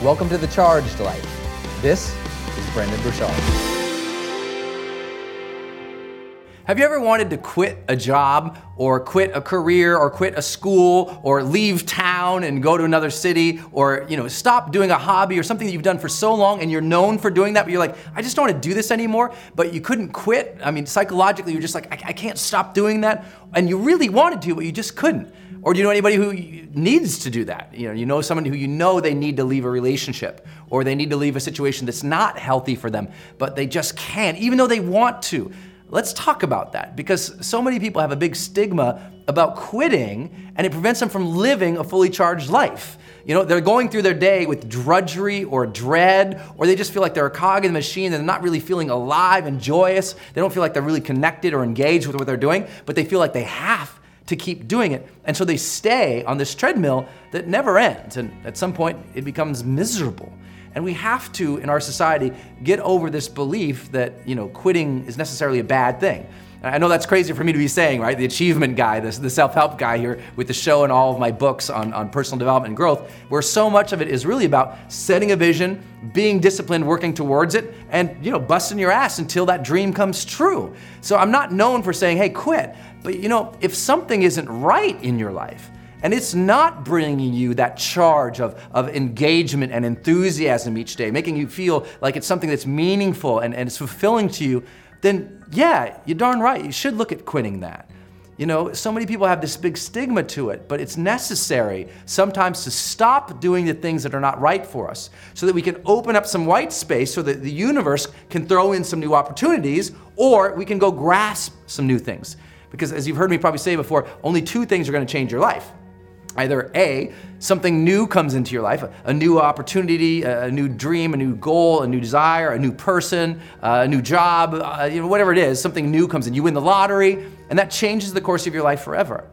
Welcome to the Charged Life. This is Brendon Burchard. Have you ever wanted to quit a job or quit a career or quit a school or leave town and go to another city or you know stop doing a hobby or something that you've done for so long and you're known for doing that but you're like I just don't want to do this anymore but you couldn't quit I mean psychologically you're just like I, I can't stop doing that and you really wanted to but you just couldn't or do you know anybody who needs to do that? You know, you know someone who you know they need to leave a relationship or they need to leave a situation that's not healthy for them, but they just can't, even though they want to. Let's talk about that because so many people have a big stigma about quitting and it prevents them from living a fully charged life. You know, they're going through their day with drudgery or dread, or they just feel like they're a cog in the machine and they're not really feeling alive and joyous. They don't feel like they're really connected or engaged with what they're doing, but they feel like they have to keep doing it. And so they stay on this treadmill that never ends. And at some point, it becomes miserable. And we have to, in our society, get over this belief that, you know, quitting is necessarily a bad thing. I know that's crazy for me to be saying, right? The achievement guy, the, the self help guy here with the show and all of my books on, on personal development and growth, where so much of it is really about setting a vision, being disciplined, working towards it, and, you know, busting your ass until that dream comes true. So I'm not known for saying, hey, quit. But, you know, if something isn't right in your life, And it's not bringing you that charge of, of engagement and enthusiasm each day, making you feel like it's something that's meaningful and, and it's fulfilling to you, then yeah, you're darn right. You should look at quitting that. You know, so many people have this big stigma to it, but it's necessary sometimes to stop doing the things that are not right for us so that we can open up some white space so that the universe can throw in some new opportunities or we can go grasp some new things. Because as you've heard me probably say before, only two things are going to change your life. Either A, something new comes into your life, a, new opportunity, a, new dream, a new goal, a new desire, a new person, uh, a new job, uh, you know, whatever it is, something new comes in. You win the lottery, and that changes the course of your life forever.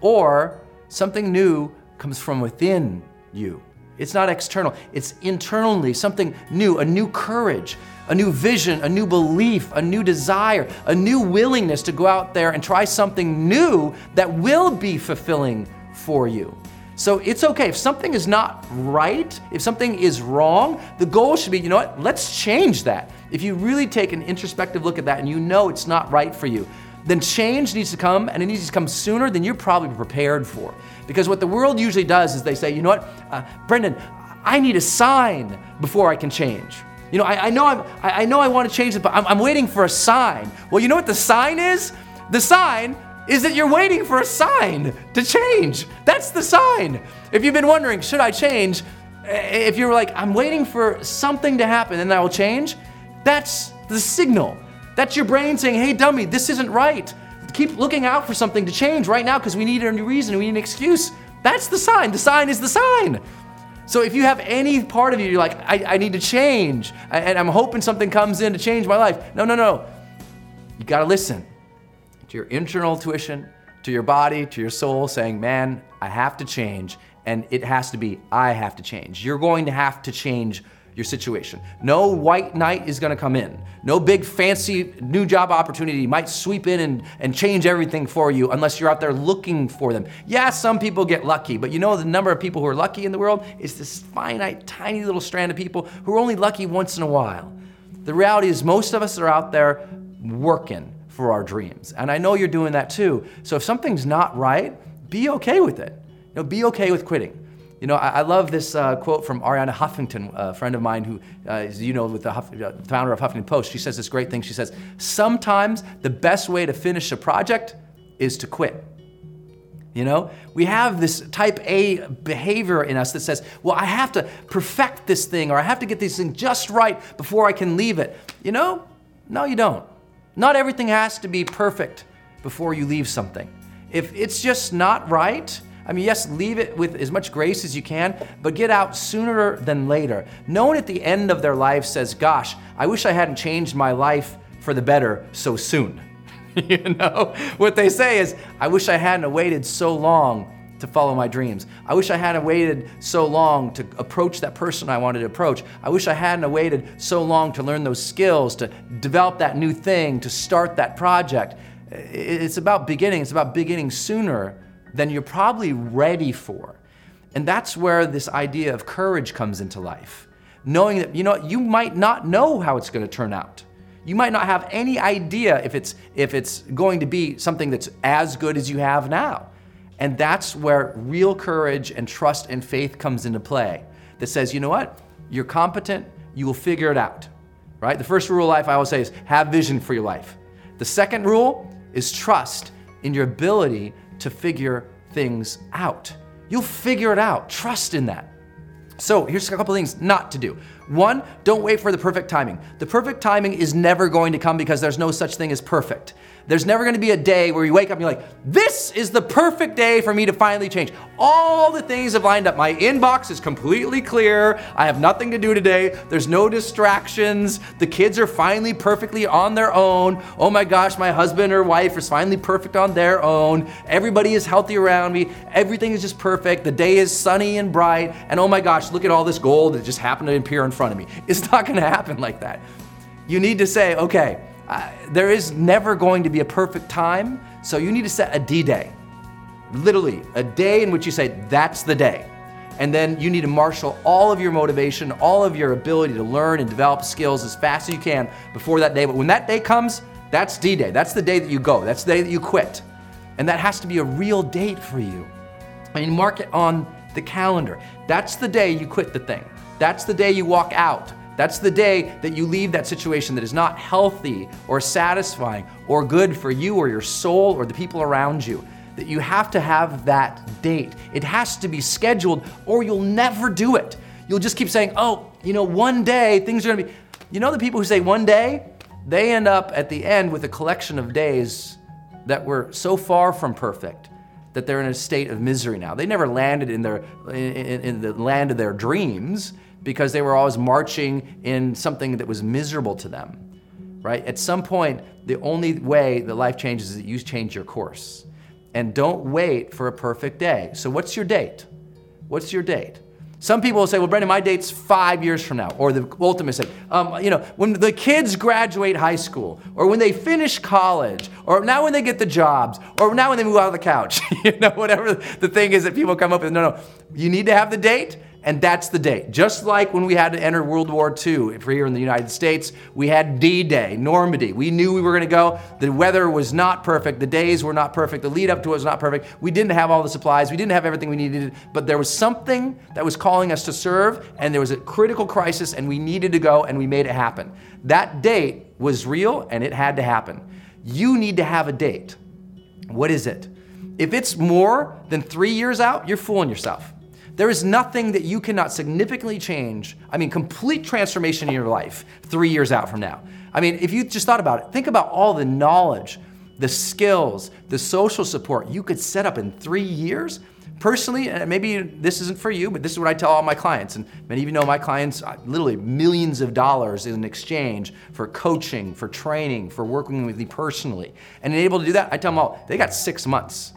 Or something new comes from within you. It's not external, it's internally something new, a new courage, a new vision, a new belief, a new desire, a new willingness to go out there and try something new that will be fulfilling for you. So it's okay. If something is not right, if something is wrong, the goal should be you know what? Let's change that. If you really take an introspective look at that and you know it's not right for you, then change needs to come and it needs to come sooner than you're probably prepared for. Because what the world usually does is they say, you know what, uh, Brendon, I need a sign before I can change. You know, I, I know I'm, I, I, know I want to change it, but I'm, I'm waiting for a sign. Well, you know what the sign is? The sign is that you're waiting for a sign to change. That's the sign. If you've been wondering, should I change? If you're like, I'm waiting for something to happen and I will change, that's the signal. That's your brain saying, hey, dummy, this isn't right. Keep looking out for something to change right now because we need a new reason, we need an excuse. That's the sign. The sign is the sign. So if you have any part of you, you're like, I, I need to change, and I'm hoping something comes in to change my life. No, no, no. You got to listen to your internal intuition, to your body, to your soul, saying, Man, I have to change. And it has to be, I have to change. You're going to have to change your situation. No white knight is gonna come in. No big fancy new job opportunity might sweep in and, and change everything for you unless you're out there looking for them. Yeah, some people get lucky, but you know the number of people who are lucky in the world is this finite, tiny little strand of people who are only lucky once in a while. The reality is, most of us are out there working for our dreams. And I know you're doing that too. So if something's not right, be okay with it. You know, be okay with quitting. You know, I, I love this uh, quote from Arianna Huffington, a friend of mine who uh, is, you know, with the Huff, uh, founder of Huffington Post. She says this great thing. She says, sometimes the best way to finish a project is to quit. You know, we have this type A behavior in us that says, well, I have to perfect this thing or I have to get this thing just right before I can leave it. You know, no, you don't. Not everything has to be perfect before you leave something. If it's just not right, I mean, yes, leave it with as much grace as you can, but get out sooner than later. No one at the end of their life says, Gosh, I wish I hadn't changed my life for the better so soon. you know, what they say is, I wish I hadn't waited so long to follow my dreams. I wish I hadn't waited so long to approach that person I wanted to approach. I wish I hadn't waited so long to learn those skills, to develop that new thing, to start that project. It's about beginning. It's about beginning sooner than you're probably ready for. And that's where this idea of courage comes into life. Knowing that, you know, you might not know how it's going to turn out. You might not have any idea if it's if it's going to be something that's as good as you have now. And that's where real courage and trust and faith comes into play. That says, you know what? You're competent, you will figure it out. Right? The first rule of life I always say is have vision for your life. The second rule is trust in your ability to figure things out. You'll figure it out. Trust in that. So here's a couple things not to do. One, don't wait for the perfect timing. The perfect timing is never going to come because there's no such thing as perfect. There's never gonna be a day where you wake up and you're like, this is the perfect day for me to finally change. All the things have lined up. My inbox is completely clear. I have nothing to do today. There's no distractions. The kids are finally perfectly on their own. Oh my gosh, my husband or wife is finally perfect on their own. Everybody is healthy around me. Everything is just perfect. The day is sunny and bright. And oh my gosh, look at all this gold that just happened to appear in front of me. It's not gonna happen like that. You need to say, okay, there is never going to be a perfect time, so you need to set a D day. Literally, a day in which you say, that's the day. And then you need to marshal all of your motivation, all of your ability to learn and develop skills as fast as you can before that day. But when that day comes, that's D Day. That's the day that you go. That's the day that you quit. And that has to be a real date for you. I mean, mark it on the calendar. That's the day you quit the thing. That's the day you walk out. That's the day that you leave that situation that is not healthy or satisfying or good for you or your soul or the people around you. That you have to have that date. It has to be scheduled or you'll never do it. You'll just keep saying, oh, you know, one day things are gonna be. You know, the people who say one day, they end up at the end with a collection of days that were so far from perfect that they're in a state of misery now. They never landed in, their, in, in the land of their dreams because they were always marching in something that was miserable to them, right? At some point, the only way that life changes is that you change your course. And don't wait for a perfect day. So, what's your date? What's your date? Some people will say, well, Brendon, my date's five years from now. Or the ultimate say, um, you know, when the kids graduate high school, or when they finish college, or now when they get the jobs, or now when they move out of the couch. you know, whatever the thing is that people come up with. No, no. You need to have the date and that's the date. Just like when we had to enter World War II for here in the United States, we had D-Day, Normandy. We knew we were going to go. The weather was not perfect. The days were not perfect. The lead up to it was not perfect. We didn't have all the supplies. We didn't have everything we needed. But there was something that was calling us to serve, and there was a critical crisis, and we needed to go, and we made it happen. That date was real, and it had to happen. You need to have a date. What is it? If it's more than three years out, you're fooling yourself. There is nothing that you cannot significantly change. I mean, complete transformation in your life three years out from now. I mean, if you just thought about it, think about all the knowledge, the skills, the social support you could set up in three years. Personally, and maybe this isn't for you, but this is what I tell all my clients. And many of you know my clients, uh, literally millions of dollars in exchange for coaching, for training, for working with me personally. And able to do that, I tell them all, they got six months.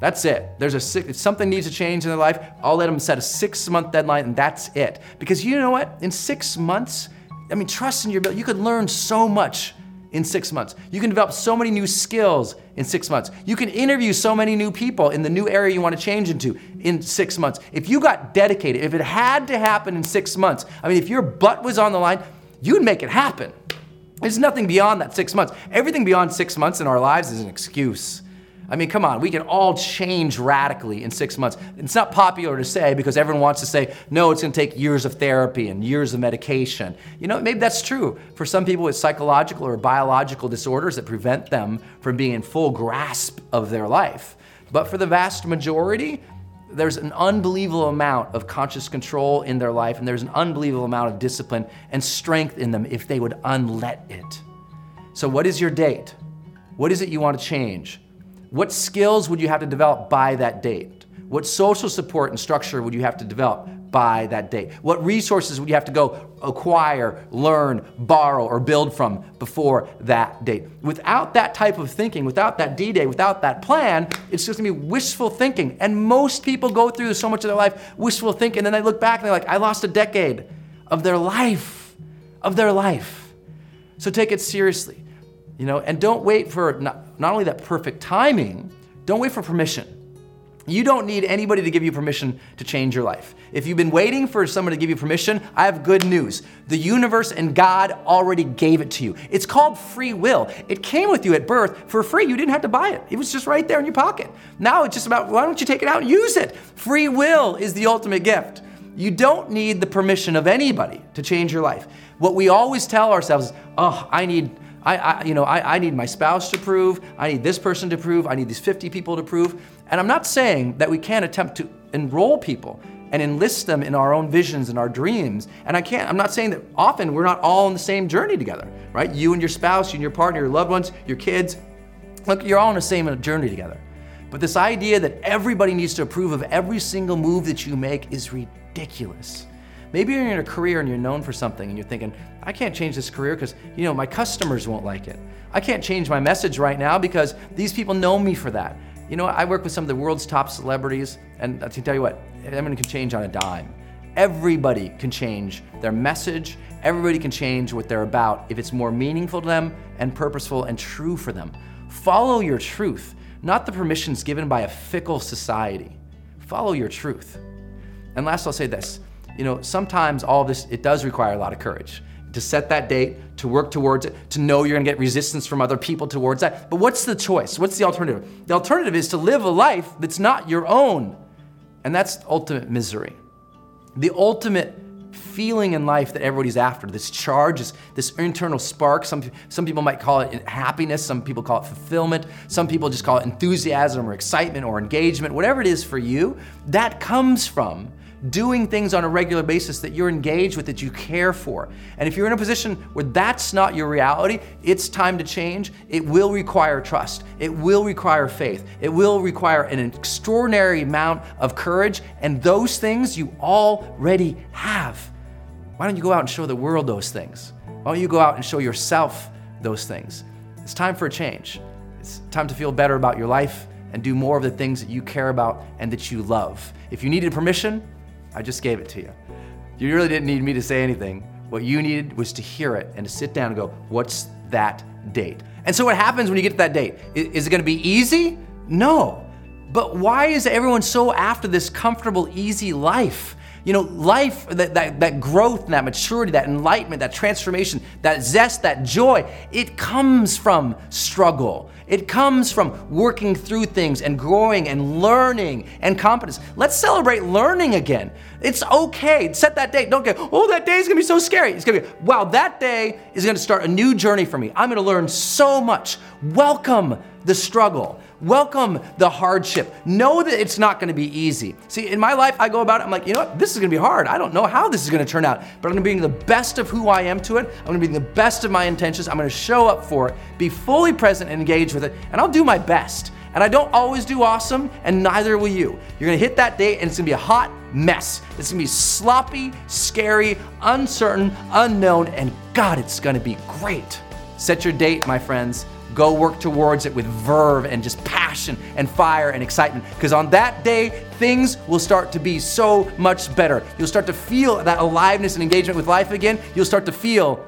That's it. There's a six, if something needs to change in their life, I'll let them set a six month deadline and that's it. Because you know what? In six months, I mean, trust in your ability. You could learn so much in six months. You can develop so many new skills in six months. You can interview so many new people in the new area you want to change into in six months. If you got dedicated, if it had to happen in six months, I mean, if your butt was on the line, you'd make it happen. There's nothing beyond that six months. Everything beyond six months in our lives is an excuse. I mean, come on, we can all change radically in six months. It's not popular to say because everyone wants to say, no, it's gonna take years of therapy and years of medication. You know, maybe that's true for some people with psychological or biological disorders that prevent them from being in full grasp of their life. But for the vast majority, there's an unbelievable amount of conscious control in their life, and there's an unbelievable amount of discipline and strength in them if they would unlet it. So, what is your date? What is it you want to change? What skills would you have to develop by that date? What social support and structure would you have to develop by that date? What resources would you have to go acquire, learn, borrow, or build from before that date? Without that type of thinking, without that D Day, without that plan, it's just gonna be wishful thinking. And most people go through so much of their life wishful thinking, and then they look back and they're like, I lost a decade of their life, of their life. So take it seriously. You know, and don't wait for not, not only that perfect timing, don't wait for permission. You don't need anybody to give you permission to change your life. If you've been waiting for someone to give you permission, I have good news. The universe and God already gave it to you. It's called free will. It came with you at birth for free. You didn't have to buy it, it was just right there in your pocket. Now it's just about why don't you take it out and use it? Free will is the ultimate gift. You don't need the permission of anybody to change your life. What we always tell ourselves is, oh, I need I, I you know, I, I need my spouse to prove, I need this person to prove, I need these 50 people to prove. And I'm not saying that we can't attempt to enroll people and enlist them in our own visions and our dreams. And I can't, I'm not saying that often we're not all on the same journey together, right? You and your spouse, you and your partner, your loved ones, your kids. Look, you're all on the same journey together. But this idea that everybody needs to approve of every single move that you make is ridiculous. Maybe you're in a career and you're known for something and you're thinking, I can't change this career because, you know, my customers won't like it. I can't change my message right now because these people know me for that. You know, I work with some of the world's top celebrities, and I can tell you what, everyone can change on a dime. Everybody can change their message. Everybody can change what they're about if it's more meaningful to them and purposeful and true for them. Follow your truth, not the permissions given by a fickle society. Follow your truth. And last, I'll say this you know, sometimes all this, it does require a lot of courage to set that date, to work towards it, to know you're gonna get resistance from other people towards that. But what's the choice? What's the alternative? The alternative is to live a life that's not your own. and that's ultimate misery. The ultimate feeling in life that everybody's after, this charge, this, this internal spark. Some, some people might call it happiness, some people call it fulfillment, some people just call it enthusiasm or excitement or engagement, whatever it is for you, that comes from doing things on a regular basis that you're engaged with, that you care for. And if you're in a position where that's not your reality, it's time to change. It will require trust. It will require faith. It will require an extraordinary amount of courage. And those things you already have. Why don't you go out and show the world those things? Why don't you go out and show yourself those things? It's time for a change. It's time to feel better about your life and do more of the things that you care about and that you love. If you needed permission, I just gave it to you. You really didn't need me to say anything. What you needed was to hear it and to sit down and go, what's that date? And so what happens when you get to that date? Is it gonna be easy? No. But why is everyone so after this comfortable, easy life? You know, life, that, that, that growth, and that maturity, that enlightenment, that transformation, that zest, that joy, it comes from struggle. It comes from working through things and growing and learning and competence. Let's celebrate learning again. It's okay. Set that date. Don't get, oh, that day is gonna be so scary. It's gonna be, wow, that day is gonna start a new journey for me. I'm gonna learn so much. Welcome the struggle. Welcome the hardship. Know that it's not gonna be easy. See, in my life, I go about it, I'm like, you know what, this is gonna be hard. I don't know how this is gonna turn out, but I'm gonna bring the best of who I am to it. I'm gonna bring the best of my intentions. I'm gonna show up for it, be fully present and engaged with it, and I'll do my best. And I don't always do awesome, and neither will you. You're gonna hit that date, and it's gonna be a hot mess. It's gonna be sloppy, scary, uncertain, unknown, and God, it's gonna be great. Set your date, my friends Go work towards it with verve and just passion and fire and excitement. Because on that day, things will start to be so much better. You'll start to feel that aliveness and engagement with life again. You'll start to feel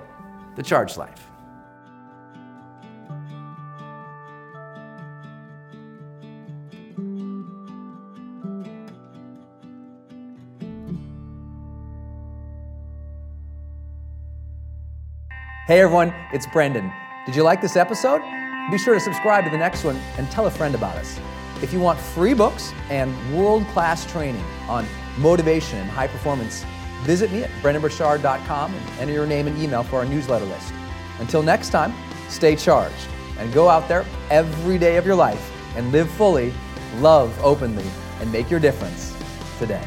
the charged life. Hey everyone, it's Brendon. Did you like this episode? Be sure to subscribe to the next one and tell a friend about us. If you want free books and world class training on motivation and high performance, visit me at brendonburchard.com and enter your name and email for our newsletter list. Until next time, stay charged and go out there every day of your life and live fully, love openly, and make your difference today.